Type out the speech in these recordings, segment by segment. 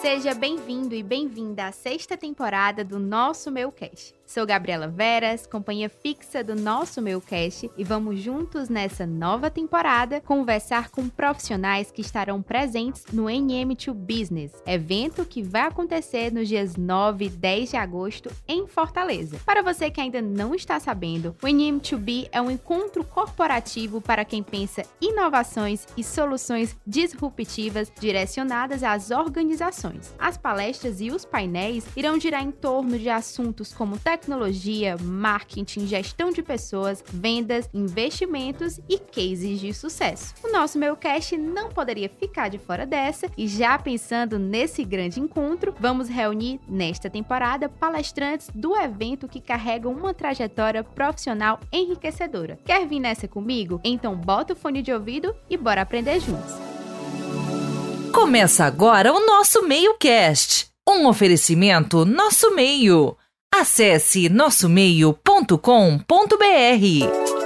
Seja bem-vindo e bem-vinda à sexta temporada do nosso Meu Cash. Sou Gabriela Veras, companhia fixa do nosso Meucast, e vamos juntos nessa nova temporada conversar com profissionais que estarão presentes no NM2 Business, evento que vai acontecer nos dias 9 e 10 de agosto em Fortaleza. Para você que ainda não está sabendo, o NM2B é um encontro corporativo para quem pensa inovações e soluções disruptivas direcionadas às organizações. As palestras e os painéis irão girar em torno de assuntos como tecnologia tecnologia, marketing, gestão de pessoas, vendas, investimentos e cases de sucesso. O nosso Meucast não poderia ficar de fora dessa e já pensando nesse grande encontro, vamos reunir nesta temporada palestrantes do evento que carregam uma trajetória profissional enriquecedora. Quer vir nessa comigo? Então bota o fone de ouvido e bora aprender juntos. Começa agora o nosso Meio-Cast, um oferecimento Nosso Meio. Acesse nossomeio.com.br.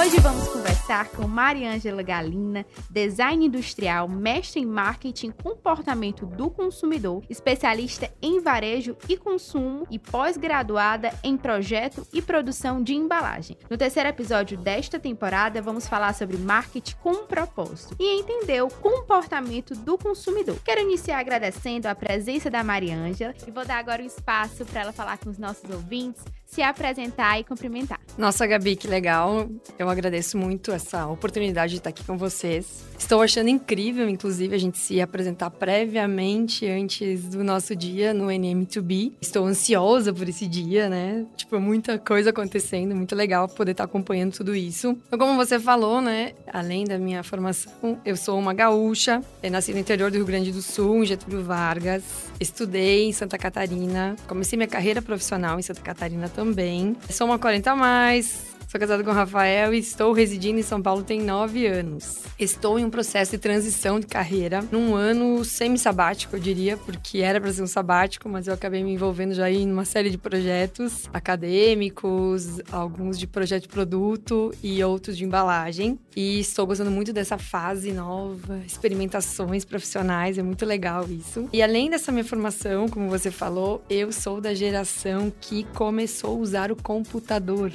Hoje vamos conversar com Mariângela Galina, design industrial, mestre em marketing comportamento do consumidor, especialista em varejo e consumo e pós-graduada em projeto e produção de embalagem. No terceiro episódio desta temporada, vamos falar sobre marketing com propósito e entender o comportamento do consumidor. Quero iniciar agradecendo a presença da Mariângela e vou dar agora o um espaço para ela falar com os nossos ouvintes se apresentar e cumprimentar. Nossa, Gabi, que legal. Eu agradeço muito essa oportunidade de estar aqui com vocês. Estou achando incrível, inclusive, a gente se apresentar previamente antes do nosso dia no NM2B. Estou ansiosa por esse dia, né? Tipo, muita coisa acontecendo, muito legal poder estar acompanhando tudo isso. Então, como você falou, né? Além da minha formação, eu sou uma gaúcha, nasci no interior do Rio Grande do Sul, em Getúlio Vargas. Estudei em Santa Catarina, comecei minha carreira profissional em Santa Catarina também. Sou uma 40 a mais, Sou casada com o Rafael e estou residindo em São Paulo tem nove anos. Estou em um processo de transição de carreira, num ano semi-sabático, eu diria, porque era para ser um sabático, mas eu acabei me envolvendo já em uma série de projetos acadêmicos, alguns de projeto de produto e outros de embalagem. E estou gostando muito dessa fase nova, experimentações profissionais, é muito legal isso. E além dessa minha formação, como você falou, eu sou da geração que começou a usar o computador.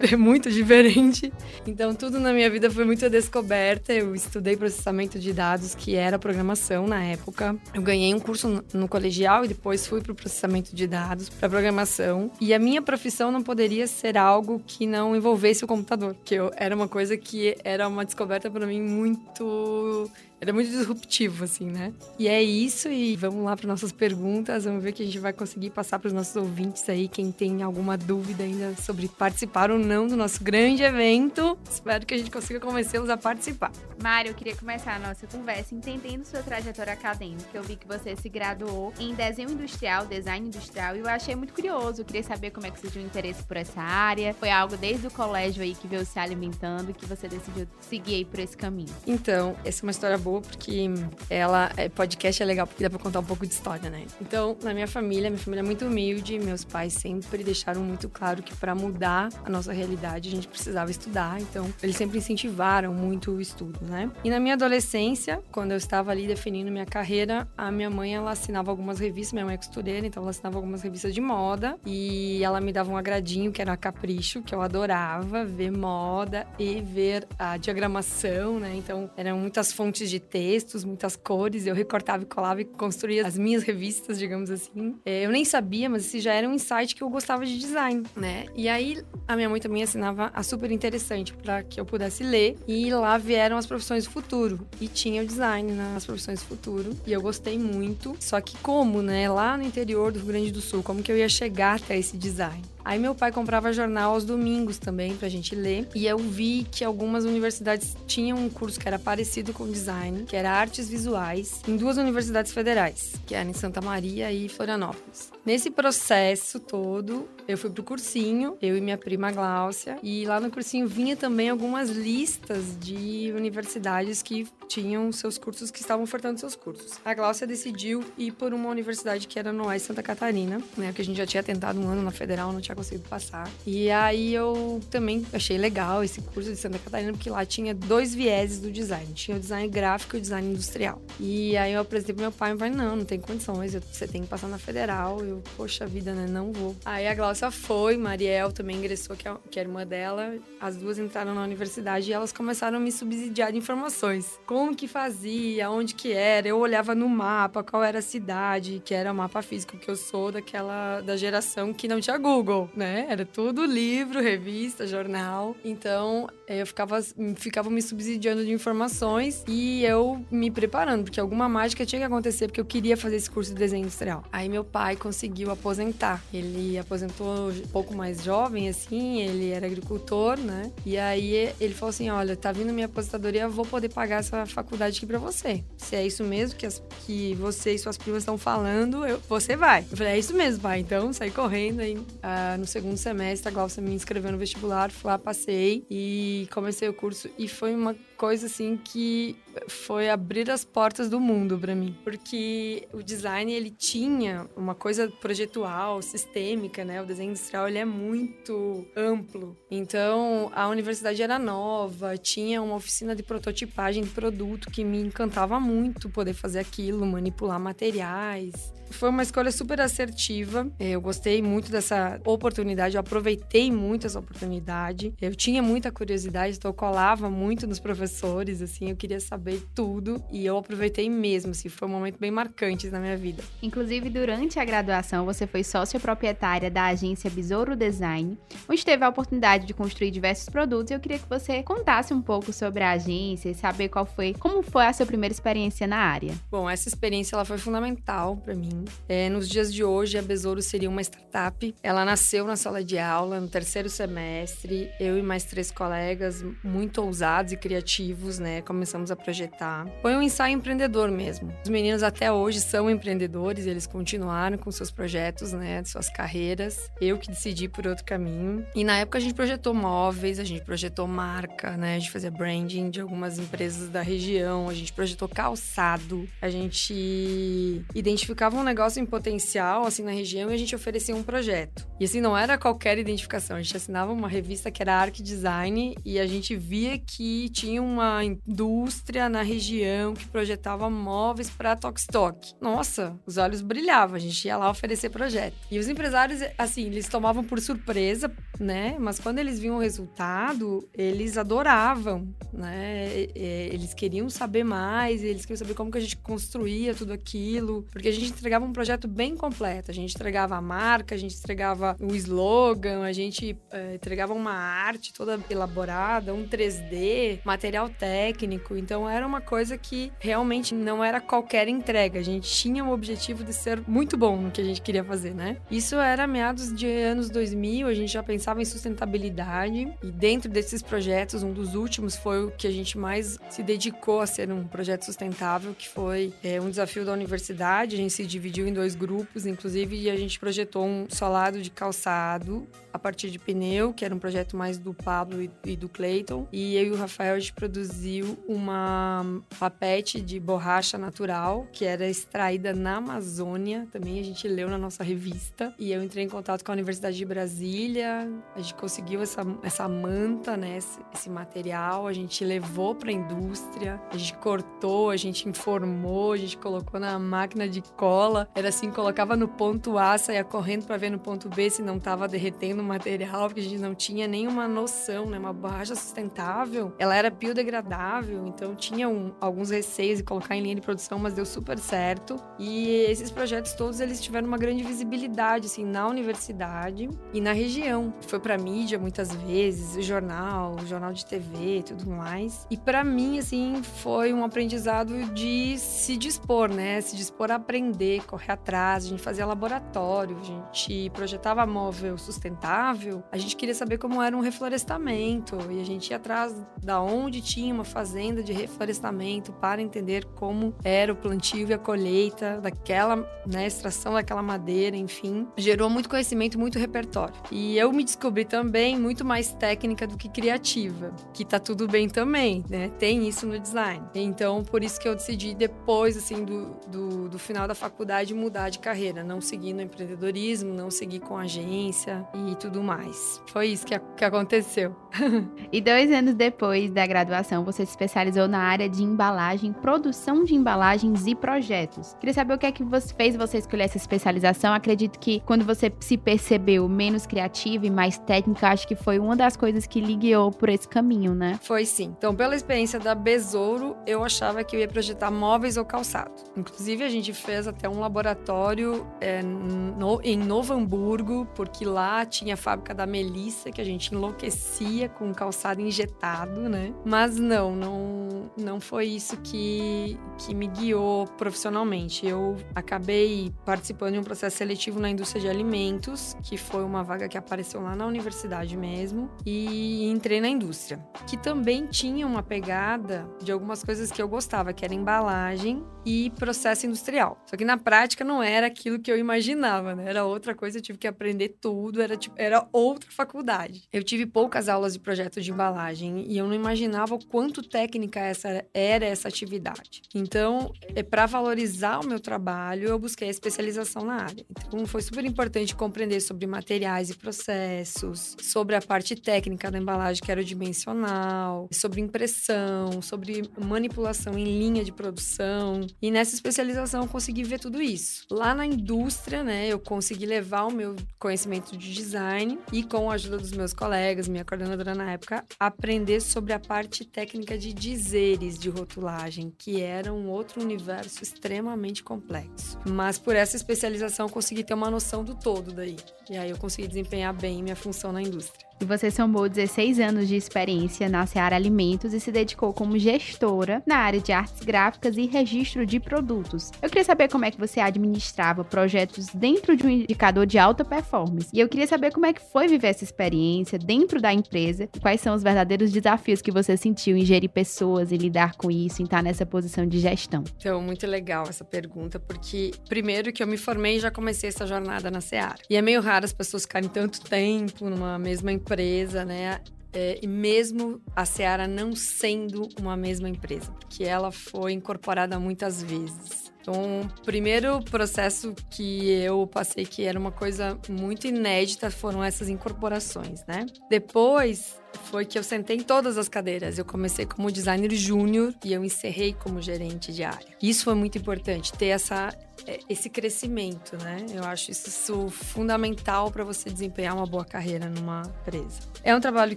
é muito diferente. Então, tudo na minha vida foi muito descoberta. Eu estudei processamento de dados, que era programação na época. Eu ganhei um curso no colegial e depois fui para o processamento de dados, para programação. E a minha profissão não poderia ser algo que não envolvesse o computador, que era uma coisa que era uma descoberta para mim muito era muito disruptivo, assim, né? E é isso, e vamos lá para nossas perguntas. Vamos ver que a gente vai conseguir passar para os nossos ouvintes aí, quem tem alguma dúvida ainda sobre participar ou não do nosso grande evento. Espero que a gente consiga convencê-los a participar. Mário, eu queria começar a nossa conversa entendendo sua trajetória acadêmica. Eu vi que você se graduou em desenho industrial, design industrial, e eu achei muito curioso. Eu queria saber como é que surgiu o interesse por essa área. Foi algo desde o colégio aí que veio se alimentando que você decidiu seguir aí por esse caminho. Então, essa é uma história boa porque ela é, podcast é legal porque dá para contar um pouco de história, né? Então, na minha família, minha família é muito humilde, meus pais sempre deixaram muito claro que para mudar a nossa realidade a gente precisava estudar, então eles sempre incentivaram muito o estudo, né? E na minha adolescência, quando eu estava ali definindo minha carreira, a minha mãe ela assinava algumas revistas, minha mãe é costureira, então ela assinava algumas revistas de moda e ela me dava um agradinho que era a Capricho, que eu adorava ver moda e ver a diagramação, né? Então, eram muitas fontes de textos, muitas cores. Eu recortava e colava e construía as minhas revistas, digamos assim. É, eu nem sabia, mas esse já era um insight que eu gostava de design, né? E aí a minha mãe também assinava a super interessante para que eu pudesse ler. E lá vieram as profissões do futuro. E tinha o design nas profissões do futuro. E eu gostei muito. Só que como, né? Lá no interior do Rio Grande do Sul, como que eu ia chegar até esse design? Aí meu pai comprava jornal aos domingos também pra gente ler. E eu vi que algumas universidades tinham um curso que era parecido com design, que era artes visuais, em duas universidades federais, que era em Santa Maria e Florianópolis. Nesse processo todo, eu fui pro cursinho, eu e minha prima Gláucia, e lá no cursinho vinha também algumas listas de universidades que tinham seus cursos que estavam ofertando seus cursos. A Gláucia decidiu ir por uma universidade que era no Oeste Santa Catarina, né? Porque a gente já tinha tentado um ano na federal, não tinha conseguido passar. E aí eu também achei legal esse curso de Santa Catarina, porque lá tinha dois vieses do design. Tinha o design gráfico e o design industrial. E aí eu apresentei pro meu pai, e falei, não, não tem condições, você tem que passar na federal. Eu, poxa vida, né? Não vou. Aí a Gláucia foi, Mariel também ingressou, que é, que é irmã dela. As duas entraram na universidade e elas começaram a me subsidiar de informações. Como que fazia, onde que era. Eu olhava no mapa, qual era a cidade, que era o mapa físico, que eu sou daquela, da geração que não tinha Google, né? Era tudo livro, revista, jornal. Então, eu ficava, ficava me subsidiando de informações e eu me preparando, porque alguma mágica tinha que acontecer, porque eu queria fazer esse curso de desenho industrial. Aí meu pai conseguiu aposentar. Ele aposentou um pouco mais jovem, assim, ele era agricultor, né? E aí ele falou assim: olha, tá vindo minha aposentadoria, vou poder pagar essa faculdade aqui pra você. Se é isso mesmo que, as, que você e suas primas estão falando, eu, você vai. Eu falei, é isso mesmo, pai. Então saí correndo aí. Ah, no segundo semestre, a Glaucia me inscreveu no vestibular, fui lá, passei e comecei o curso. E foi uma coisa assim que foi abrir as portas do mundo para mim, porque o design ele tinha uma coisa projetual, sistêmica, né? O desenho industrial ele é muito amplo. Então, a universidade era nova, tinha uma oficina de prototipagem de produto que me encantava muito poder fazer aquilo, manipular materiais. Foi uma escolha super assertiva. Eu gostei muito dessa oportunidade, eu aproveitei muito essa oportunidade. Eu tinha muita curiosidade, então eu colava muito nos professores, assim, eu queria saber tudo e eu aproveitei mesmo, assim, foi um momento bem marcante na minha vida. Inclusive, durante a graduação, você foi sócia proprietária da agência Besouro Design, onde teve a oportunidade de construir diversos produtos. E eu queria que você contasse um pouco sobre a agência e saber qual foi, como foi a sua primeira experiência na área. Bom, essa experiência ela foi fundamental para mim. É, nos dias de hoje, a Besouro seria uma startup. Ela nasceu na sala de aula, no terceiro semestre. Eu e mais três colegas, muito ousados e criativos, né? Começamos a projetar. Foi um ensaio empreendedor mesmo. Os meninos até hoje são empreendedores, eles continuaram com seus projetos, né? Suas carreiras. Eu que decidi por outro caminho. E na época a gente projetou móveis, a gente projetou marca, né? A gente fazia branding de algumas empresas da região, a gente projetou calçado, a gente identificava um negócio negócio em potencial, assim, na região, e a gente oferecia um projeto. E assim, não era qualquer identificação. A gente assinava uma revista que era Arc Design e a gente via que tinha uma indústria na região que projetava móveis para Tokstok. Nossa, os olhos brilhavam. A gente ia lá oferecer projeto. E os empresários, assim, eles tomavam por surpresa, né? Mas quando eles viam o resultado, eles adoravam, né? Eles queriam saber mais, eles queriam saber como que a gente construía tudo aquilo, porque a gente entregava um projeto bem completo. A gente entregava a marca, a gente entregava o slogan, a gente é, entregava uma arte toda elaborada, um 3D, material técnico. Então era uma coisa que realmente não era qualquer entrega. A gente tinha o objetivo de ser muito bom no que a gente queria fazer, né? Isso era meados de anos 2000, a gente já pensava em sustentabilidade e dentro desses projetos, um dos últimos foi o que a gente mais se dedicou a ser um projeto sustentável, que foi é, um desafio da universidade. A gente se dividiu em dois grupos, inclusive, e a gente projetou um solado de calçado a partir de pneu, que era um projeto mais do Pablo e, do Clayton. E eu e o Rafael, a gente produziu uma papete de borracha natural, que era extraída na Amazônia. Também a gente leu na nossa revista. E eu entrei em contato com a Universidade de Brasília. A gente conseguiu essa, essa manta, né? Esse, esse material. A gente levou para a indústria. A gente cortou, a gente informou, a gente colocou na máquina de cola. Era assim, colocava no ponto A, saía correndo para ver no ponto B se não estava derretendo material, porque a gente não tinha nenhuma noção, né? Uma borracha sustentável, ela era biodegradável, então tinha um, alguns receios de colocar em linha de produção, mas deu super certo. E esses projetos todos, eles tiveram uma grande visibilidade, assim, na universidade e na região. Foi para mídia muitas vezes, jornal, jornal de TV tudo mais. E para mim, assim, foi um aprendizado de se dispor, né? Se dispor a aprender, correr atrás, a gente fazia laboratório, a gente projetava móvel sustentável, a gente queria saber como era um reflorestamento e a gente ia atrás da onde tinha uma fazenda de reflorestamento para entender como era o plantio e a colheita daquela, né, extração daquela madeira, enfim. Gerou muito conhecimento, muito repertório. E eu me descobri também muito mais técnica do que criativa, que tá tudo bem também, né? Tem isso no design. Então, por isso que eu decidi depois, assim, do, do, do final da faculdade, mudar de carreira, não seguir no empreendedorismo, não seguir com agência e tudo mais. Foi isso que, que aconteceu. e dois anos depois da graduação, você se especializou na área de embalagem, produção de embalagens e projetos. Queria saber o que é que você fez você escolher essa especialização. Acredito que quando você se percebeu menos criativa e mais técnica, acho que foi uma das coisas que lhe guiou por esse caminho, né? Foi sim. Então, pela experiência da Besouro, eu achava que eu ia projetar móveis ou calçado. Inclusive, a gente fez até um laboratório é, no, em Novo Hamburgo, porque lá tinha a fábrica da Melissa, que a gente enlouquecia com calçado injetado, né? Mas não, não, não foi isso que, que me guiou profissionalmente. Eu acabei participando de um processo seletivo na indústria de alimentos, que foi uma vaga que apareceu lá na universidade mesmo, e entrei na indústria, que também tinha uma pegada de algumas coisas que eu gostava, que era embalagem e processo industrial. Só que na prática não era aquilo que eu imaginava, né? Era outra coisa, eu tive que aprender tudo, era tipo, era outra faculdade. Eu tive poucas aulas de projeto de embalagem e eu não imaginava o quanto técnica essa era essa atividade. Então, é para valorizar o meu trabalho, eu busquei a especialização na área. Então, foi super importante compreender sobre materiais e processos, sobre a parte técnica da embalagem, que era o dimensional, sobre impressão, sobre manipulação em linha de produção. E nessa especialização eu consegui ver tudo isso. Lá na indústria, né, eu consegui levar o meu conhecimento de design e com a ajuda dos meus colegas, minha coordenadora na época, aprender sobre a parte técnica de dizeres de rotulagem, que era um outro universo extremamente complexo. Mas por essa especialização eu consegui ter uma noção do todo daí. E aí eu consegui desempenhar bem minha função na indústria. E você somou 16 anos de experiência na Seara Alimentos e se dedicou como gestora na área de artes gráficas e registro de produtos. Eu queria saber como é que você administrava projetos dentro de um indicador de alta performance. E eu queria saber como é que foi viver essa experiência dentro da empresa e quais são os verdadeiros desafios que você sentiu em gerir pessoas e lidar com isso, em estar nessa posição de gestão. Então, muito legal essa pergunta, porque primeiro que eu me formei já comecei essa jornada na Seara. E é meio raro as pessoas ficarem tanto tempo numa mesma empresa empresa, né? É, e mesmo a Seara não sendo uma mesma empresa, porque ela foi incorporada muitas vezes. Então, o primeiro processo que eu passei que era uma coisa muito inédita foram essas incorporações, né? Depois foi que eu sentei em todas as cadeiras. Eu comecei como designer júnior e eu encerrei como gerente de área. Isso foi muito importante, ter essa é, esse crescimento, né? Eu acho isso fundamental para você desempenhar uma boa carreira numa empresa. É um trabalho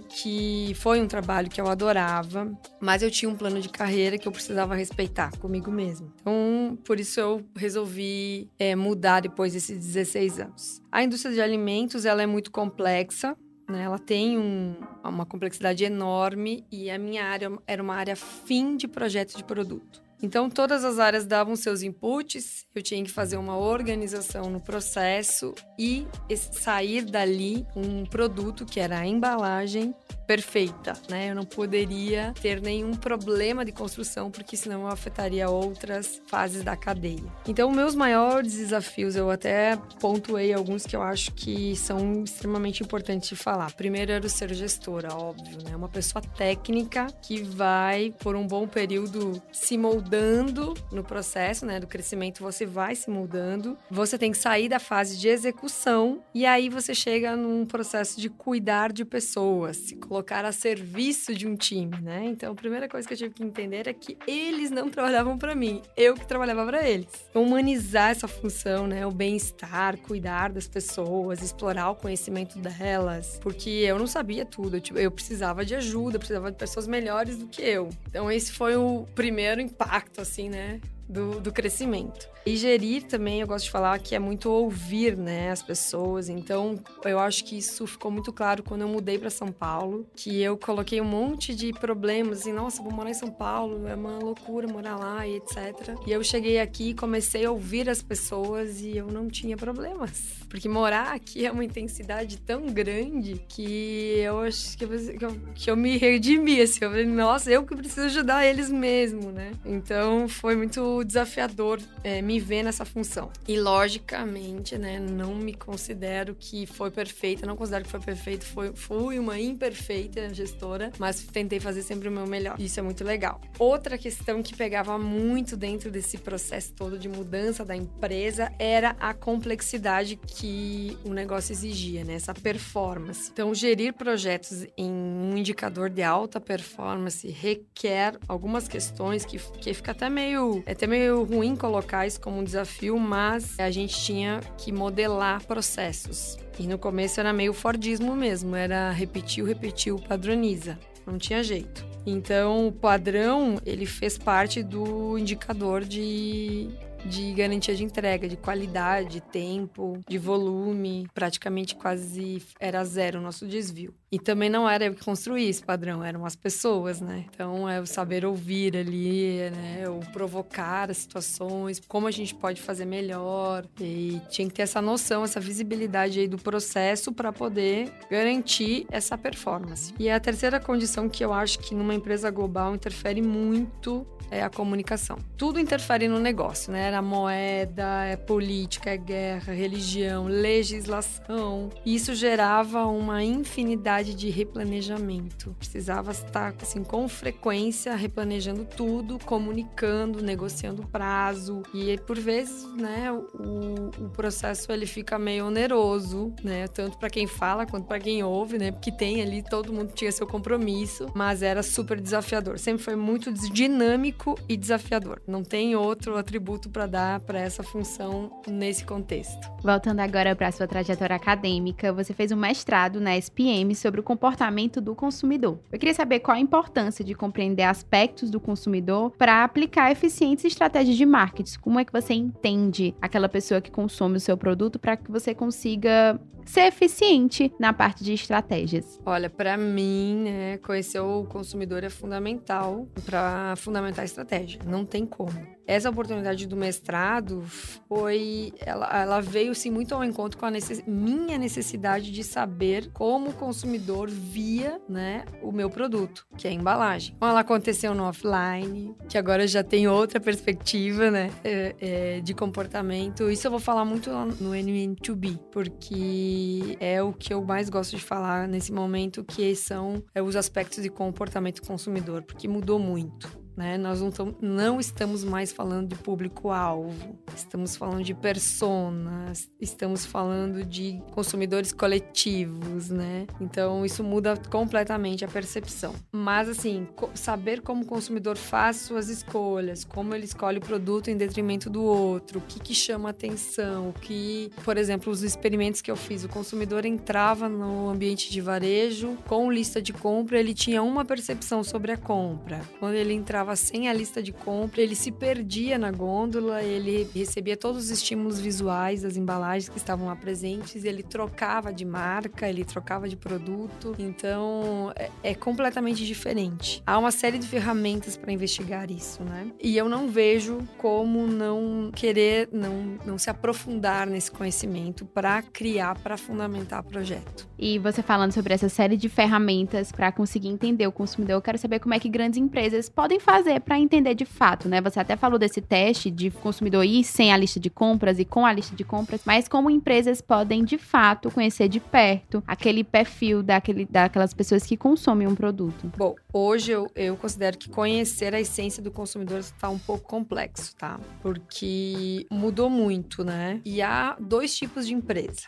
que foi um trabalho que eu adorava, mas eu tinha um plano de carreira que eu precisava respeitar comigo mesmo. Então, por isso eu resolvi é, mudar depois desses 16 anos. A indústria de alimentos ela é muito complexa, né? Ela tem um, uma complexidade enorme e a minha área era uma área fim de projeto de produto. Então, todas as áreas davam seus inputs, eu tinha que fazer uma organização no processo e sair dali um produto que era a embalagem perfeita, né? Eu não poderia ter nenhum problema de construção, porque senão eu afetaria outras fases da cadeia. Então, meus maiores desafios, eu até pontuei alguns que eu acho que são extremamente importantes de falar. Primeiro era o ser gestora, óbvio, né? Uma pessoa técnica que vai, por um bom período, se moldando no processo, né? Do crescimento, você vai se moldando. Você tem que sair da fase de execução e aí você chega num processo de cuidar de pessoas, se colocar colocar a serviço de um time, né? Então, a primeira coisa que eu tive que entender é que eles não trabalhavam para mim, eu que trabalhava para eles. Humanizar essa função, né? O bem-estar, cuidar das pessoas, explorar o conhecimento delas, porque eu não sabia tudo, eu, tipo, eu precisava de ajuda, precisava de pessoas melhores do que eu. Então, esse foi o primeiro impacto, assim, né? Do, do crescimento. E gerir também, eu gosto de falar que é muito ouvir, né, as pessoas. Então, eu acho que isso ficou muito claro quando eu mudei para São Paulo, que eu coloquei um monte de problemas, assim, nossa, vou morar em São Paulo, é uma loucura morar lá e etc. E eu cheguei aqui e comecei a ouvir as pessoas e eu não tinha problemas. Porque morar aqui é uma intensidade tão grande que eu acho que eu, que eu, que eu me redimi, assim. Eu falei, nossa, eu que preciso ajudar eles mesmo, né? Então, foi muito desafiador é, me ver nessa função. E logicamente, né, não me considero que foi perfeita, não considero que foi perfeita, foi, fui uma imperfeita gestora, mas tentei fazer sempre o meu melhor. Isso é muito legal. Outra questão que pegava muito dentro desse processo todo de mudança da empresa era a complexidade que o negócio exigia, né? Essa performance. Então, gerir projetos em um indicador de alta performance requer algumas questões que, que fica até meio, até meio ruim colocar isso como um desafio, mas a gente tinha que modelar processos. E no começo era meio Fordismo mesmo, era repetiu, repetiu, padroniza. Não tinha jeito. Então, o padrão, ele fez parte do indicador de de garantia de entrega, de qualidade, de tempo, de volume. Praticamente quase era zero o nosso desvio. E também não era eu que esse padrão, eram as pessoas, né? Então é o saber ouvir ali, né? O provocar as situações, como a gente pode fazer melhor. E tinha que ter essa noção, essa visibilidade aí do processo para poder garantir essa performance. E a terceira condição que eu acho que numa empresa global interfere muito é a comunicação. Tudo interfere no negócio, né? Era moeda, é política, é guerra, religião, legislação. Isso gerava uma infinidade de replanejamento. Precisava estar assim com frequência replanejando tudo, comunicando, negociando prazo e por vezes, né, o, o processo ele fica meio oneroso, né, tanto para quem fala quanto para quem ouve, né, porque tem ali todo mundo tinha seu compromisso, mas era super desafiador. Sempre foi muito dinâmico e desafiador. Não tem outro atributo para dar para essa função nesse contexto. Voltando agora para a sua trajetória acadêmica, você fez um mestrado na SPM sobre o comportamento do consumidor. Eu queria saber qual a importância de compreender aspectos do consumidor para aplicar eficientes estratégias de marketing. Como é que você entende aquela pessoa que consome o seu produto para que você consiga ser eficiente na parte de estratégias? Olha, para mim, né, conhecer o consumidor é fundamental para fundamentar a estratégia. Não tem como essa oportunidade do mestrado foi. Ela, ela veio sim muito ao encontro com a necess, minha necessidade de saber como o consumidor via né, o meu produto, que é a embalagem. Então, ela aconteceu no offline, que agora já tem outra perspectiva né, é, é, de comportamento. Isso eu vou falar muito no NN2B, porque é o que eu mais gosto de falar nesse momento, que são é, os aspectos de comportamento consumidor, porque mudou muito. Né? Nós não, não estamos mais falando de público-alvo, estamos falando de personas, estamos falando de consumidores coletivos, né? Então isso muda completamente a percepção. Mas assim, saber como o consumidor faz suas escolhas, como ele escolhe o produto em detrimento do outro, o que, que chama atenção, o que, por exemplo, os experimentos que eu fiz, o consumidor entrava no ambiente de varejo com lista de compra, ele tinha uma percepção sobre a compra. Quando ele entrava sem a lista de compra, ele se perdia na gôndola, ele recebia todos os estímulos visuais das embalagens que estavam lá presentes, ele trocava de marca, ele trocava de produto. Então, é, é completamente diferente. Há uma série de ferramentas para investigar isso, né? E eu não vejo como não querer, não, não se aprofundar nesse conhecimento para criar, para fundamentar projeto. E você falando sobre essa série de ferramentas para conseguir entender o consumidor, eu quero saber como é que grandes empresas podem fazer fazer para entender de fato, né? Você até falou desse teste de consumidor ir sem a lista de compras e com a lista de compras, mas como empresas podem de fato conhecer de perto aquele perfil daquele, daquelas pessoas que consomem um produto? Bom, hoje eu, eu considero que conhecer a essência do consumidor está um pouco complexo, tá? Porque mudou muito, né? E há dois tipos de empresa.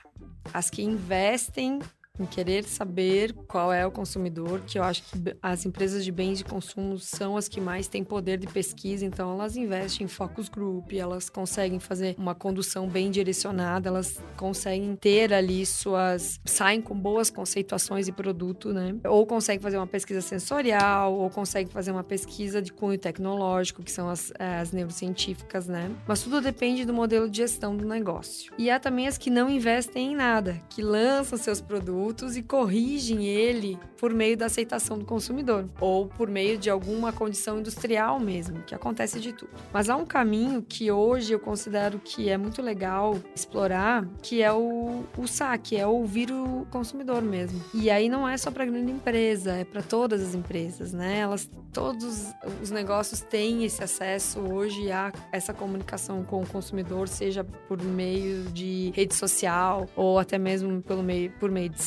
As que investem em querer saber qual é o consumidor, que eu acho que as empresas de bens de consumo são as que mais têm poder de pesquisa, então elas investem em focus group, elas conseguem fazer uma condução bem direcionada, elas conseguem ter ali suas saem com boas conceituações de produto, né? Ou conseguem fazer uma pesquisa sensorial, ou conseguem fazer uma pesquisa de cunho tecnológico, que são as, as neurocientíficas, né? Mas tudo depende do modelo de gestão do negócio. E há também as que não investem em nada, que lançam seus produtos e corrigem ele por meio da aceitação do consumidor ou por meio de alguma condição industrial mesmo, que acontece de tudo. Mas há um caminho que hoje eu considero que é muito legal explorar, que é o, o saque, é ouvir o consumidor mesmo. E aí não é só para grande empresa, é para todas as empresas, né? Elas todos os negócios têm esse acesso hoje a essa comunicação com o consumidor, seja por meio de rede social ou até mesmo pelo meio, por meio de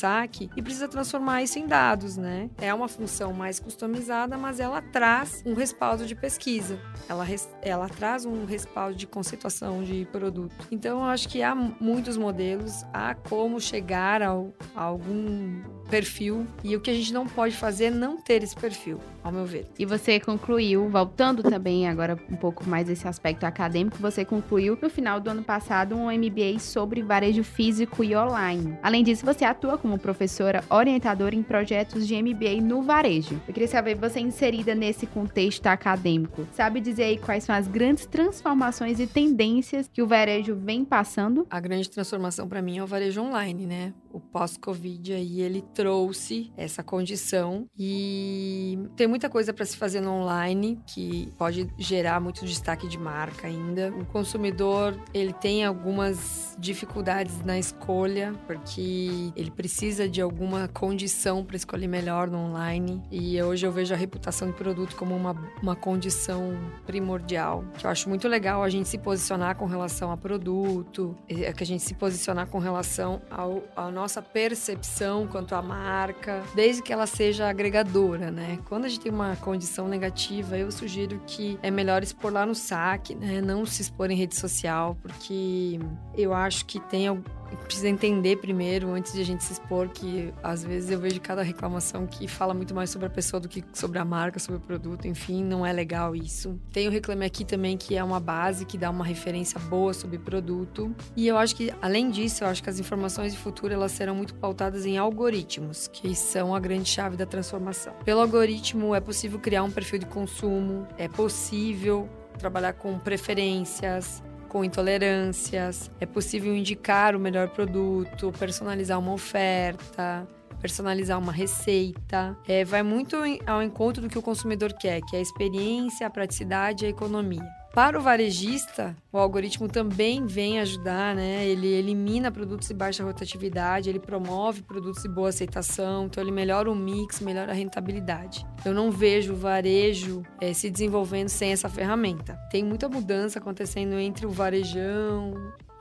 e precisa transformar isso em dados, né? É uma função mais customizada, mas ela traz um respaldo de pesquisa, ela, ela traz um respaldo de conceituação de produto. Então, eu acho que há muitos modelos, há como chegar ao, a algum perfil, e o que a gente não pode fazer é não ter esse perfil, ao meu ver. E você concluiu, voltando também agora um pouco mais esse aspecto acadêmico, você concluiu no final do ano passado um MBA sobre varejo físico e online. Além disso, você atua como professora orientadora em projetos de MBA no varejo. Eu queria saber, você é inserida nesse contexto acadêmico, sabe dizer aí quais são as grandes transformações e tendências que o varejo vem passando? A grande transformação para mim é o varejo online, né? O pós-Covid aí ele trouxe essa condição e tem muita coisa para se fazer no online que pode gerar muito destaque de marca ainda. O consumidor, ele tem algumas dificuldades na escolha, porque ele precisa de alguma condição para escolher melhor no online. E hoje eu vejo a reputação do produto como uma, uma condição primordial, que eu acho muito legal a gente se posicionar com relação a produto, é que a gente se posicionar com relação ao, à nossa percepção quanto à marca, desde que ela seja agregadora, né? Quando a gente tem uma condição negativa, eu sugiro que é melhor expor lá no saque, né? Não se expor em rede social, porque eu acho que tem precisa entender primeiro, antes de a gente se expor, que às vezes eu vejo cada reclamação que fala muito mais sobre a pessoa do que sobre a marca, sobre o produto, enfim, não é legal isso. Tem o Reclame Aqui também, que é uma base que dá uma referência boa sobre produto. E eu acho que, além disso, eu acho que as informações de futuro elas serão muito pautadas em algoritmos, que são a grande chave da transformação. Pelo algoritmo, é possível criar um perfil de consumo, é possível trabalhar com preferências, com intolerâncias. É possível indicar o melhor produto, personalizar uma oferta, personalizar uma receita. É, vai muito ao encontro do que o consumidor quer, que é a experiência, a praticidade e a economia. Para o varejista, o algoritmo também vem ajudar, né? Ele elimina produtos de baixa rotatividade, ele promove produtos de boa aceitação, então ele melhora o mix, melhora a rentabilidade. Eu não vejo o varejo é, se desenvolvendo sem essa ferramenta. Tem muita mudança acontecendo entre o varejão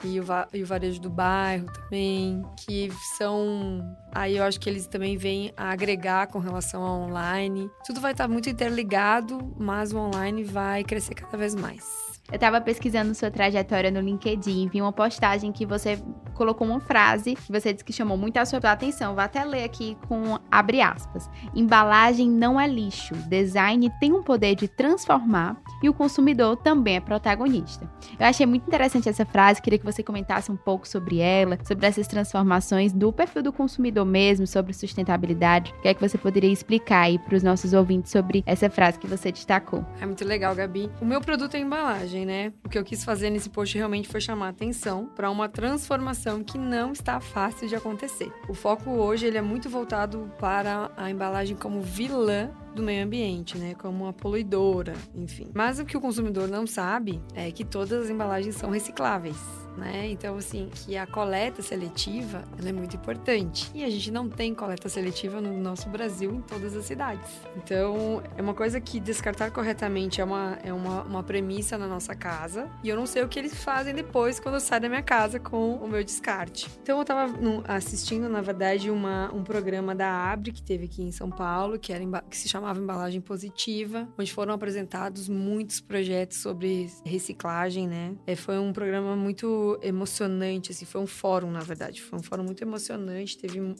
e o, e o varejo do bairro também, que são. Aí eu acho que eles também vêm a agregar com relação ao online. Tudo vai estar muito interligado, mas o online vai crescer cada vez mais. Eu estava pesquisando sua trajetória no LinkedIn, vi uma postagem que você colocou uma frase que você disse que chamou muito a sua atenção. Vou até ler aqui com abre aspas. Embalagem não é lixo. Design tem um poder de transformar e o consumidor também é protagonista. Eu achei muito interessante essa frase, queria que você comentasse um pouco sobre ela, sobre essas transformações do perfil do consumidor mesmo, sobre sustentabilidade. O que é que você poderia explicar aí para os nossos ouvintes sobre essa frase que você destacou? É muito legal, Gabi. O meu produto é embalagem né? O que eu quis fazer nesse post realmente foi chamar atenção para uma transformação que não está fácil de acontecer. O foco hoje ele é muito voltado para a embalagem como vilã do meio ambiente, né? Como uma poluidora, enfim. Mas o que o consumidor não sabe é que todas as embalagens são recicláveis né? Então, assim, que a coleta seletiva ela é muito importante. E a gente não tem coleta seletiva no nosso Brasil em todas as cidades. Então, é uma coisa que descartar corretamente é uma, é uma, uma premissa na nossa casa. E eu não sei o que eles fazem depois quando eu saio da minha casa com o meu descarte. Então, eu tava assistindo, na verdade, uma, um programa da Abre que teve aqui em São Paulo, que, era, que se chamava Embalagem Positiva, onde foram apresentados muitos projetos sobre reciclagem, né? É, foi um programa muito emocionante, assim, foi um fórum, na verdade, foi um fórum muito emocionante, teve um,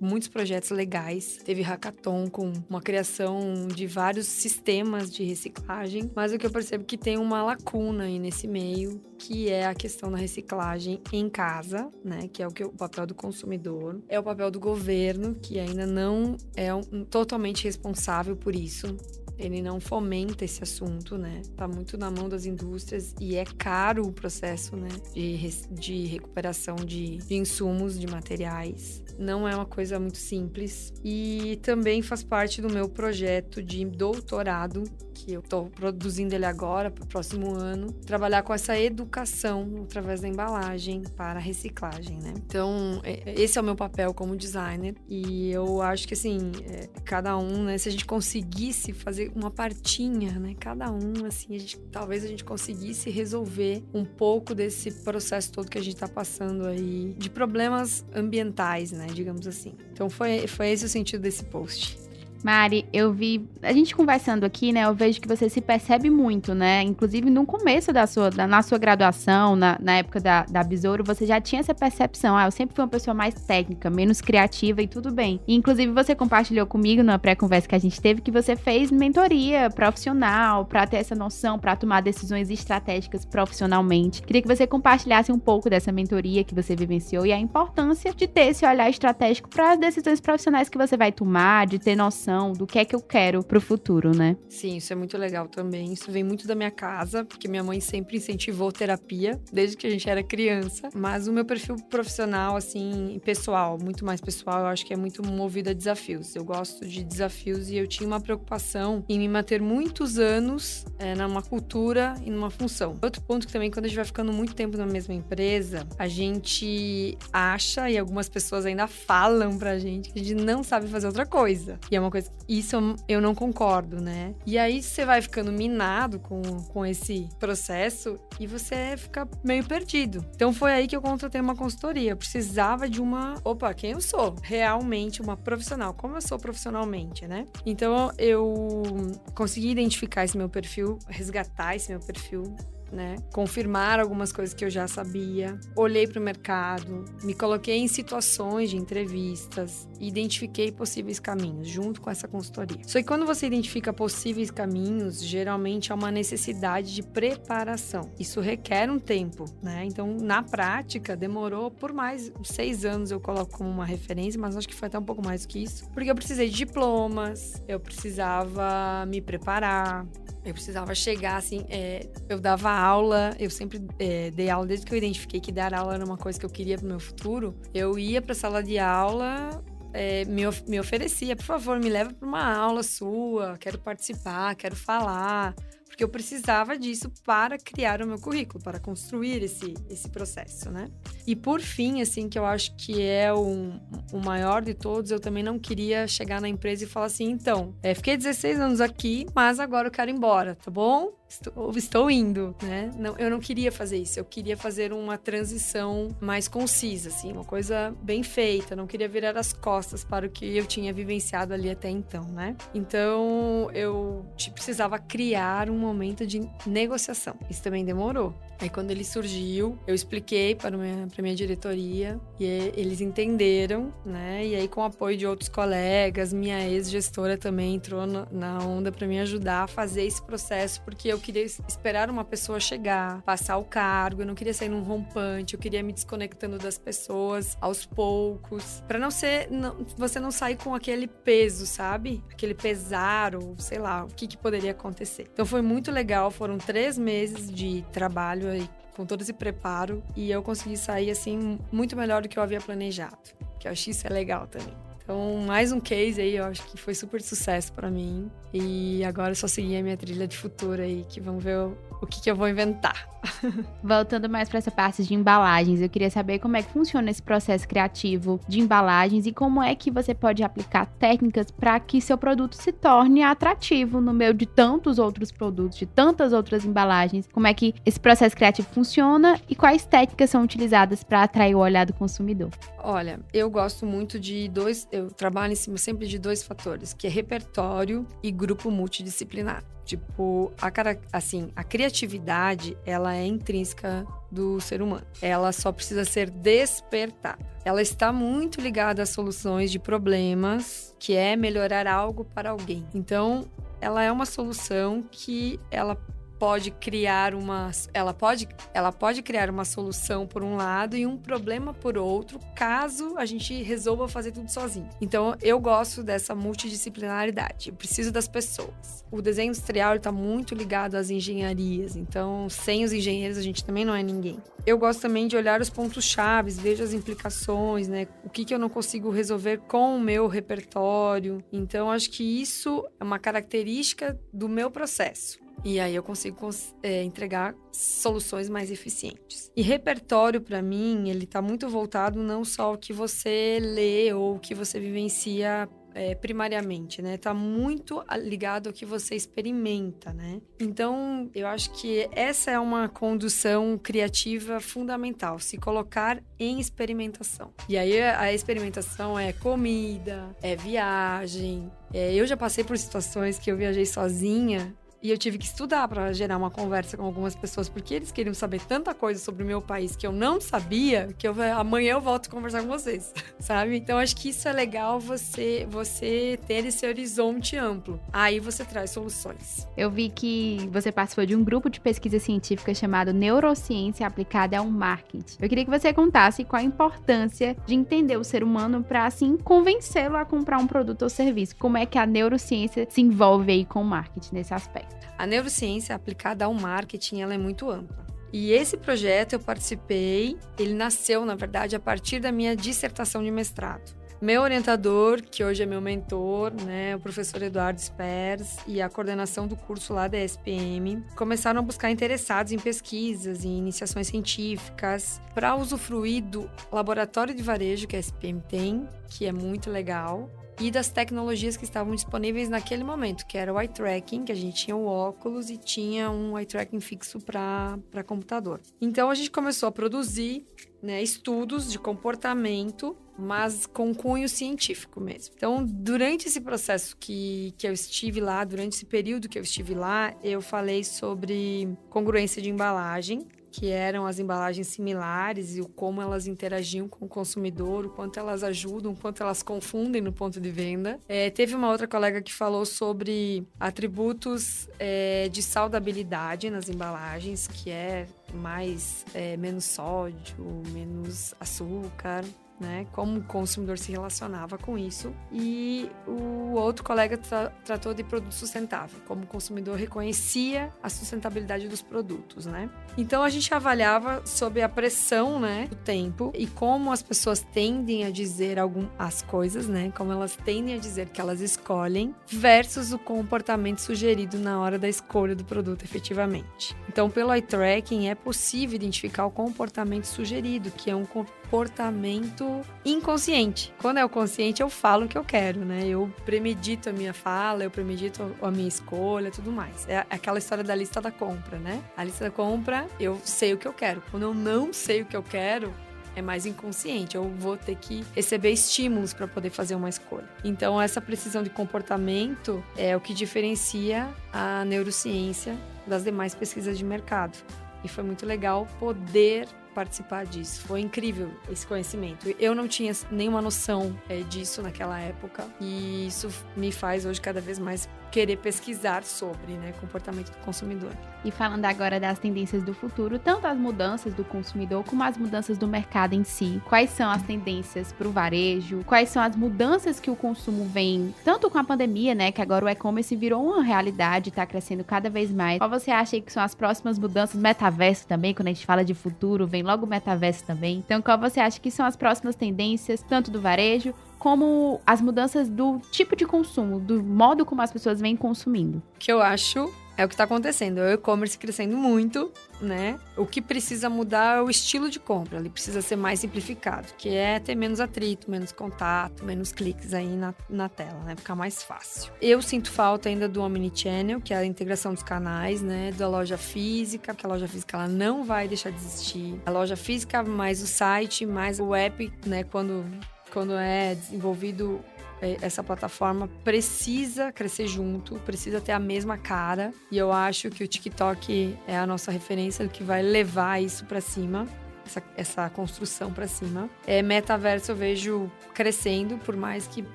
muitos projetos legais, teve hackathon com uma criação de vários sistemas de reciclagem, mas o que eu percebo é que tem uma lacuna aí nesse meio, que é a questão da reciclagem em casa, né, que é o que o papel do consumidor, é o papel do governo, que ainda não é um, totalmente responsável por isso ele não fomenta esse assunto, né? Tá muito na mão das indústrias e é caro o processo, né? De, de recuperação de, de insumos, de materiais. Não é uma coisa muito simples. E também faz parte do meu projeto de doutorado, que eu estou produzindo ele agora para o próximo ano, trabalhar com essa educação através da embalagem para reciclagem, né? Então, é, esse é o meu papel como designer e eu acho que assim, é, cada um, né, se a gente conseguisse fazer uma partinha, né, cada um, assim, a gente, talvez a gente conseguisse resolver um pouco desse processo todo que a gente está passando aí de problemas ambientais, né, digamos assim. Então, foi, foi esse o sentido desse post. Mari, eu vi. A gente conversando aqui, né? Eu vejo que você se percebe muito, né? Inclusive no começo da sua, da, na sua graduação, na, na época da, da Besouro, você já tinha essa percepção. Ah, eu sempre fui uma pessoa mais técnica, menos criativa e tudo bem. E, inclusive, você compartilhou comigo na pré-conversa que a gente teve que você fez mentoria profissional para ter essa noção, para tomar decisões estratégicas profissionalmente. Queria que você compartilhasse um pouco dessa mentoria que você vivenciou e a importância de ter esse olhar estratégico para as decisões profissionais que você vai tomar, de ter noção do que é que eu quero pro futuro, né? Sim, isso é muito legal também. Isso vem muito da minha casa, porque minha mãe sempre incentivou terapia, desde que a gente era criança. Mas o meu perfil profissional, assim, pessoal, muito mais pessoal, eu acho que é muito movido a desafios. Eu gosto de desafios e eu tinha uma preocupação em me manter muitos anos é, numa cultura e numa função. Outro ponto que também, quando a gente vai ficando muito tempo na mesma empresa, a gente acha, e algumas pessoas ainda falam pra gente, que a gente não sabe fazer outra coisa. E é uma coisa coisa. Isso eu não concordo, né? E aí você vai ficando minado com, com esse processo e você fica meio perdido. Então foi aí que eu contratei uma consultoria. Eu precisava de uma. Opa, quem eu sou? Realmente uma profissional. Como eu sou profissionalmente, né? Então eu consegui identificar esse meu perfil, resgatar esse meu perfil né? Confirmar algumas coisas que eu já sabia. Olhei para o mercado, me coloquei em situações de entrevistas, identifiquei possíveis caminhos junto com essa consultoria. Só que quando você identifica possíveis caminhos, geralmente há uma necessidade de preparação. Isso requer um tempo, né? Então, na prática, demorou por mais seis anos eu coloco como uma referência, mas acho que foi até um pouco mais do que isso, porque eu precisei de diplomas, eu precisava me preparar, eu precisava chegar assim, é, eu dava aula, eu sempre é, dei aula desde que eu identifiquei que dar aula era uma coisa que eu queria pro meu futuro. Eu ia pra sala de aula, é, me, of me oferecia, por favor, me leva para uma aula sua, quero participar, quero falar eu precisava disso para criar o meu currículo, para construir esse, esse processo, né? E por fim, assim, que eu acho que é o, o maior de todos, eu também não queria chegar na empresa e falar assim, então, é, fiquei 16 anos aqui, mas agora eu quero ir embora, tá bom? Estou, estou indo, né? Não, eu não queria fazer isso. Eu queria fazer uma transição mais concisa, assim, uma coisa bem feita. Não queria virar as costas para o que eu tinha vivenciado ali até então, né? Então eu precisava criar um momento de negociação. Isso também demorou. Aí quando ele surgiu, eu expliquei para minha, para minha diretoria e eles entenderam, né? E aí com o apoio de outros colegas, minha ex-gestora também entrou na onda para me ajudar a fazer esse processo, porque eu queria esperar uma pessoa chegar, passar o cargo, eu não queria sair num rompante, eu queria me desconectando das pessoas aos poucos, para não ser, não, você não sair com aquele peso, sabe? Aquele pesar ou sei lá, o que, que poderia acontecer. Então foi muito legal, foram três meses de trabalho aí com todo esse preparo e eu consegui sair assim muito melhor do que eu havia planejado. Que eu acho isso é legal também. Então, mais um case aí, eu acho que foi super sucesso para mim. E agora é só seguir a minha trilha de futuro aí, que vamos ver o, que, que eu vou inventar. Voltando mais para essa parte de embalagens, eu queria saber como é que funciona esse processo criativo de embalagens e como é que você pode aplicar técnicas para que seu produto se torne atrativo no meio de tantos outros produtos, de tantas outras embalagens. Como é que esse processo criativo funciona e quais técnicas são utilizadas para atrair o olhar do consumidor? Olha, eu gosto muito de dois eu trabalho em cima sempre de dois fatores, que é repertório e grupo multidisciplinar. Tipo, a, assim, a criatividade, ela é intrínseca do ser humano. Ela só precisa ser despertada. Ela está muito ligada às soluções de problemas, que é melhorar algo para alguém. Então, ela é uma solução que ela pode criar uma ela pode ela pode criar uma solução por um lado e um problema por outro, caso a gente resolva fazer tudo sozinho. Então eu gosto dessa multidisciplinaridade. Eu preciso das pessoas. O desenho industrial está muito ligado às engenharias, então sem os engenheiros a gente também não é ninguém. Eu gosto também de olhar os pontos chaves, vejo as implicações, né? O que, que eu não consigo resolver com o meu repertório. Então, acho que isso é uma característica do meu processo. E aí eu consigo é, entregar soluções mais eficientes. E repertório, para mim, ele está muito voltado não só ao que você lê ou o que você vivencia é, primariamente, né? Tá muito ligado ao que você experimenta, né? Então, eu acho que essa é uma condução criativa fundamental, se colocar em experimentação. E aí a experimentação é comida, é viagem. É, eu já passei por situações que eu viajei sozinha e eu tive que estudar para gerar uma conversa com algumas pessoas, porque eles queriam saber tanta coisa sobre o meu país que eu não sabia, que eu amanhã eu volto conversar com vocês, sabe? Então acho que isso é legal você você ter esse horizonte amplo. Aí você traz soluções. Eu vi que você participou de um grupo de pesquisa científica chamado Neurociência aplicada ao marketing. Eu queria que você contasse qual a importância de entender o ser humano para assim convencê-lo a comprar um produto ou serviço. Como é que a neurociência se envolve aí com o marketing nesse aspecto? A neurociência aplicada ao marketing ela é muito ampla. E esse projeto eu participei, ele nasceu, na verdade, a partir da minha dissertação de mestrado. Meu orientador, que hoje é meu mentor, né, o professor Eduardo Spers, e a coordenação do curso lá da SPM, começaram a buscar interessados em pesquisas e iniciações científicas para usufruir do laboratório de varejo que a SPM tem, que é muito legal, e das tecnologias que estavam disponíveis naquele momento, que era o eye tracking, que a gente tinha o óculos e tinha um eye tracking fixo para computador. Então a gente começou a produzir né, estudos de comportamento, mas com cunho científico mesmo. Então, durante esse processo que, que eu estive lá, durante esse período que eu estive lá, eu falei sobre congruência de embalagem, que eram as embalagens similares e o como elas interagiam com o consumidor, o quanto elas ajudam, o quanto elas confundem no ponto de venda. É, teve uma outra colega que falou sobre atributos é, de saudabilidade nas embalagens, que é mais é, menos sódio, menos açúcar né? Como o consumidor se relacionava com isso. E o outro colega tra tratou de produto sustentável, como o consumidor reconhecia a sustentabilidade dos produtos, né? Então a gente avaliava sobre a pressão, né, do tempo e como as pessoas tendem a dizer algum, as coisas, né? Como elas tendem a dizer que elas escolhem versus o comportamento sugerido na hora da escolha do produto efetivamente. Então, pelo eye tracking é possível identificar o comportamento sugerido, que é um comportamento inconsciente. Quando é o consciente, eu falo o que eu quero, né? Eu premedito a minha fala, eu premedito a minha escolha, tudo mais. É aquela história da lista da compra, né? A lista da compra, eu sei o que eu quero. Quando eu não sei o que eu quero, é mais inconsciente. Eu vou ter que receber estímulos para poder fazer uma escolha. Então, essa precisão de comportamento é o que diferencia a neurociência das demais pesquisas de mercado. E foi muito legal poder participar disso. Foi incrível esse conhecimento. Eu não tinha nenhuma noção é, disso naquela época e isso me faz hoje cada vez mais querer pesquisar sobre né, comportamento do consumidor. E falando agora das tendências do futuro, tanto as mudanças do consumidor como as mudanças do mercado em si. Quais são as tendências para o varejo? Quais são as mudanças que o consumo vem, tanto com a pandemia, né, que agora o e-commerce virou uma realidade, está crescendo cada vez mais. Qual você acha que são as próximas mudanças? Metaverso também, quando a gente fala de futuro, vem logo o metaverso também. Então, qual você acha que são as próximas tendências, tanto do varejo como as mudanças do tipo de consumo, do modo como as pessoas vêm consumindo. Que eu acho é o que está acontecendo. É o e-commerce crescendo muito, né? O que precisa mudar é o estilo de compra. Ele precisa ser mais simplificado, que é ter menos atrito, menos contato, menos cliques aí na, na tela, né? Ficar mais fácil. Eu sinto falta ainda do Omnichannel, que é a integração dos canais, né? Da loja física, porque a loja física ela não vai deixar de existir. A loja física mais o site, mais o app, né? Quando quando é desenvolvido é, essa plataforma precisa crescer junto, precisa ter a mesma cara. E eu acho que o TikTok é a nossa referência do que vai levar isso para cima essa, essa construção para cima. É, metaverso eu vejo crescendo, por mais que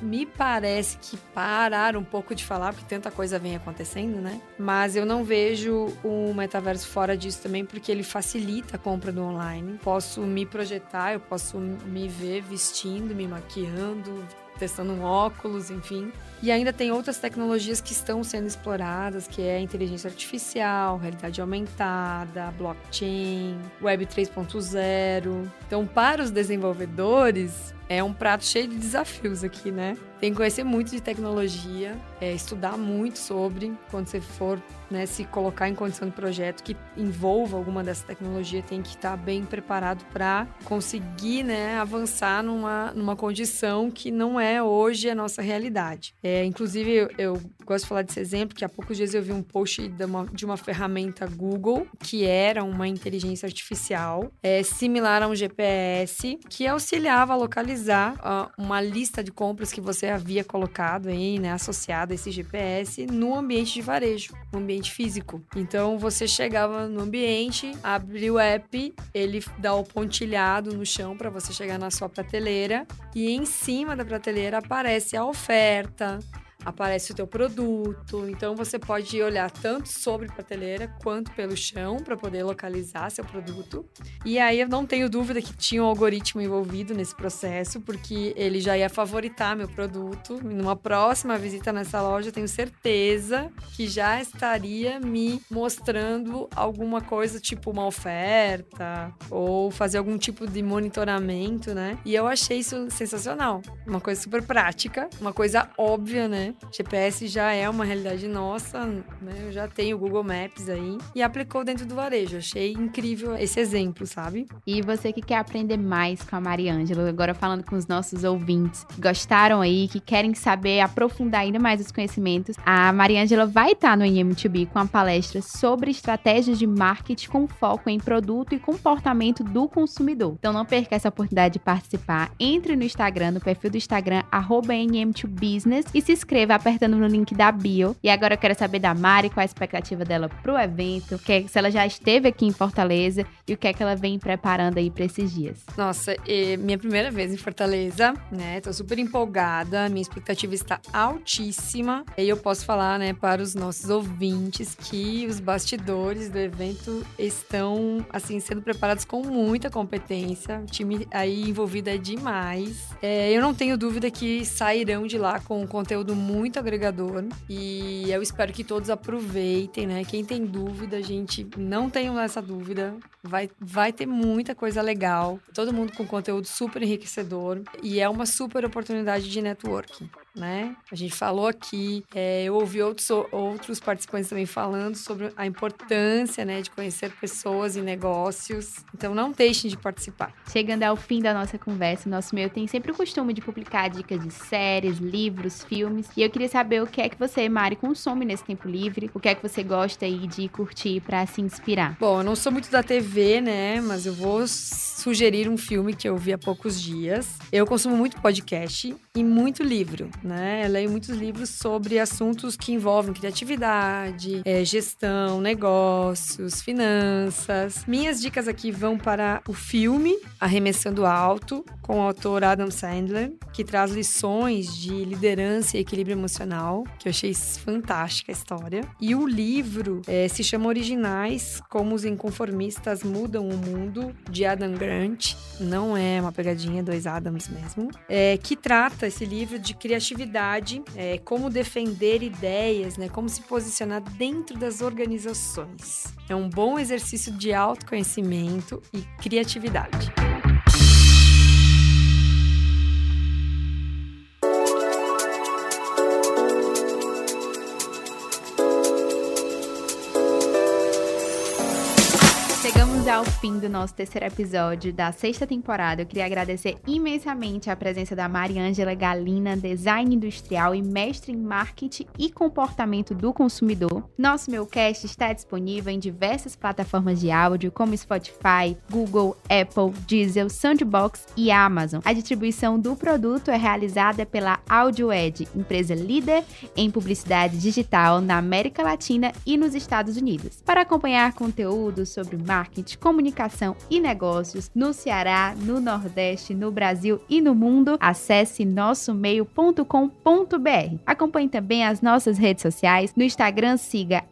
me parece que pararam um pouco de falar, porque tanta coisa vem acontecendo, né? Mas eu não vejo o metaverso fora disso também, porque ele facilita a compra do online. Posso me projetar, eu posso me ver vestindo, me maquiando, testando um óculos, enfim. E ainda tem outras tecnologias que estão sendo exploradas, que é inteligência artificial, realidade aumentada, blockchain, web 3.0. Então, para os desenvolvedores, é um prato cheio de desafios aqui, né? Tem que conhecer muito de tecnologia, é, estudar muito sobre quando você for né, se colocar em condição de projeto que envolva alguma dessa tecnologia, tem que estar bem preparado para conseguir né, avançar numa, numa condição que não é hoje a nossa realidade. É, inclusive, eu, eu, gosto de falar desse exemplo, que há poucos dias eu vi um post de uma, de uma ferramenta Google, que era uma inteligência artificial, é, similar a um GPS, que auxiliava a localizar uh, uma lista de compras que você havia colocado aí, né, associada a esse GPS, no ambiente de varejo, no ambiente físico. Então, você chegava no ambiente, abre o app, ele dá o pontilhado no chão para você chegar na sua prateleira, e em cima da prateleira aparece a oferta, aparece o teu produto. Então você pode olhar tanto sobre prateleira quanto pelo chão para poder localizar seu produto. E aí eu não tenho dúvida que tinha um algoritmo envolvido nesse processo, porque ele já ia favoritar meu produto. Numa próxima visita nessa loja, eu tenho certeza que já estaria me mostrando alguma coisa, tipo uma oferta ou fazer algum tipo de monitoramento, né? E eu achei isso sensacional. Uma coisa super prática, uma coisa óbvia, né? GPS já é uma realidade nossa, né? Eu já tenho o Google Maps aí e aplicou dentro do varejo. Achei incrível esse exemplo, sabe? E você que quer aprender mais com a Mariângela, agora falando com os nossos ouvintes, gostaram aí, que querem saber, aprofundar ainda mais os conhecimentos, a Mariângela vai estar no NM2B com a palestra sobre estratégias de marketing com foco em produto e comportamento do consumidor. Então não perca essa oportunidade de participar. Entre no Instagram, no perfil do Instagram, NM2Business e se inscreva inscreva apertando no link da bio. E agora eu quero saber da Mari qual a expectativa dela pro evento, que, se ela já esteve aqui em Fortaleza e o que é que ela vem preparando aí para esses dias. Nossa, minha primeira vez em Fortaleza, né? Tô super empolgada, minha expectativa está altíssima. E eu posso falar, né, para os nossos ouvintes que os bastidores do evento estão, assim, sendo preparados com muita competência. O time aí envolvido é demais. É, eu não tenho dúvida que sairão de lá com conteúdo agregador e eu espero que todos aproveitem, né? Quem tem dúvida, gente, não tenham essa dúvida. Vai, vai ter muita coisa legal. Todo mundo com conteúdo super enriquecedor e é uma super oportunidade de networking né? A gente falou aqui, é, eu ouvi outros, outros participantes também falando sobre a importância, né, de conhecer pessoas e negócios. Então, não deixem de participar. Chegando ao fim da nossa conversa, nosso meio tem sempre o costume de publicar dicas de séries, livros, filmes. E eu queria saber o que é que você, Mari, consome nesse tempo livre, o que é que você gosta aí de curtir para se inspirar. Bom, eu não sou muito da TV, né, mas eu vou sugerir um filme que eu vi há poucos dias. Eu consumo muito podcast e muito livro né? Eu leio muitos livros sobre assuntos que envolvem criatividade, é, gestão, negócios, finanças. Minhas dicas aqui vão para o filme Arremessando Alto, com o autor Adam Sandler, que traz lições de liderança e equilíbrio emocional, que eu achei fantástica a história. E o livro é, se chama Originais: Como os Inconformistas Mudam o Mundo, de Adam Grant. Não é uma pegadinha, dois Adams mesmo. É, que trata esse livro de criatividade atividade, é, como defender ideias, né, como se posicionar dentro das organizações. É um bom exercício de autoconhecimento e criatividade. Ao fim do nosso terceiro episódio da sexta temporada. Eu queria agradecer imensamente a presença da Mariângela Galina, design industrial e mestre em marketing e comportamento do consumidor. Nosso meu cast está disponível em diversas plataformas de áudio, como Spotify, Google, Apple, Diesel, Soundbox e Amazon. A distribuição do produto é realizada pela AudioEd, empresa líder em publicidade digital na América Latina e nos Estados Unidos. Para acompanhar conteúdos sobre marketing, comunicação e negócios no Ceará, no Nordeste, no Brasil e no mundo, acesse nossomeio.com.br. Acompanhe também as nossas redes sociais. No Instagram, siga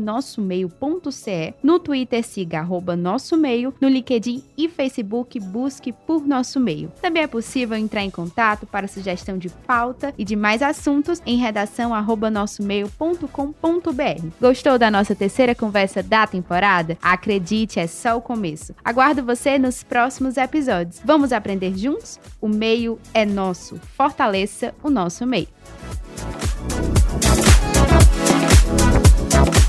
nossomeio.ce. No Twitter, siga arroba nossomeio. No LinkedIn e Facebook, busque por Nosso Meio. Também é possível entrar em contato para sugestão de pauta e de mais assuntos em redação arroba nossomeio.com.br. Gostou da nossa terceira conversa da temporada? Acredite, é o começo. Aguardo você nos próximos episódios. Vamos aprender juntos? O meio é nosso. Fortaleça o nosso meio.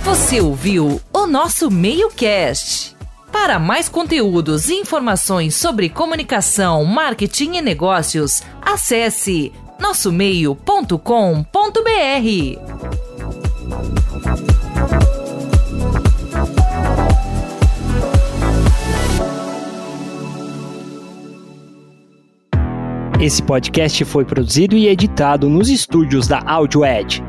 Você ouviu o nosso Meio Cast. Para mais conteúdos e informações sobre comunicação, marketing e negócios, acesse nossomeio.com.br. Esse podcast foi produzido e editado nos estúdios da AudioEd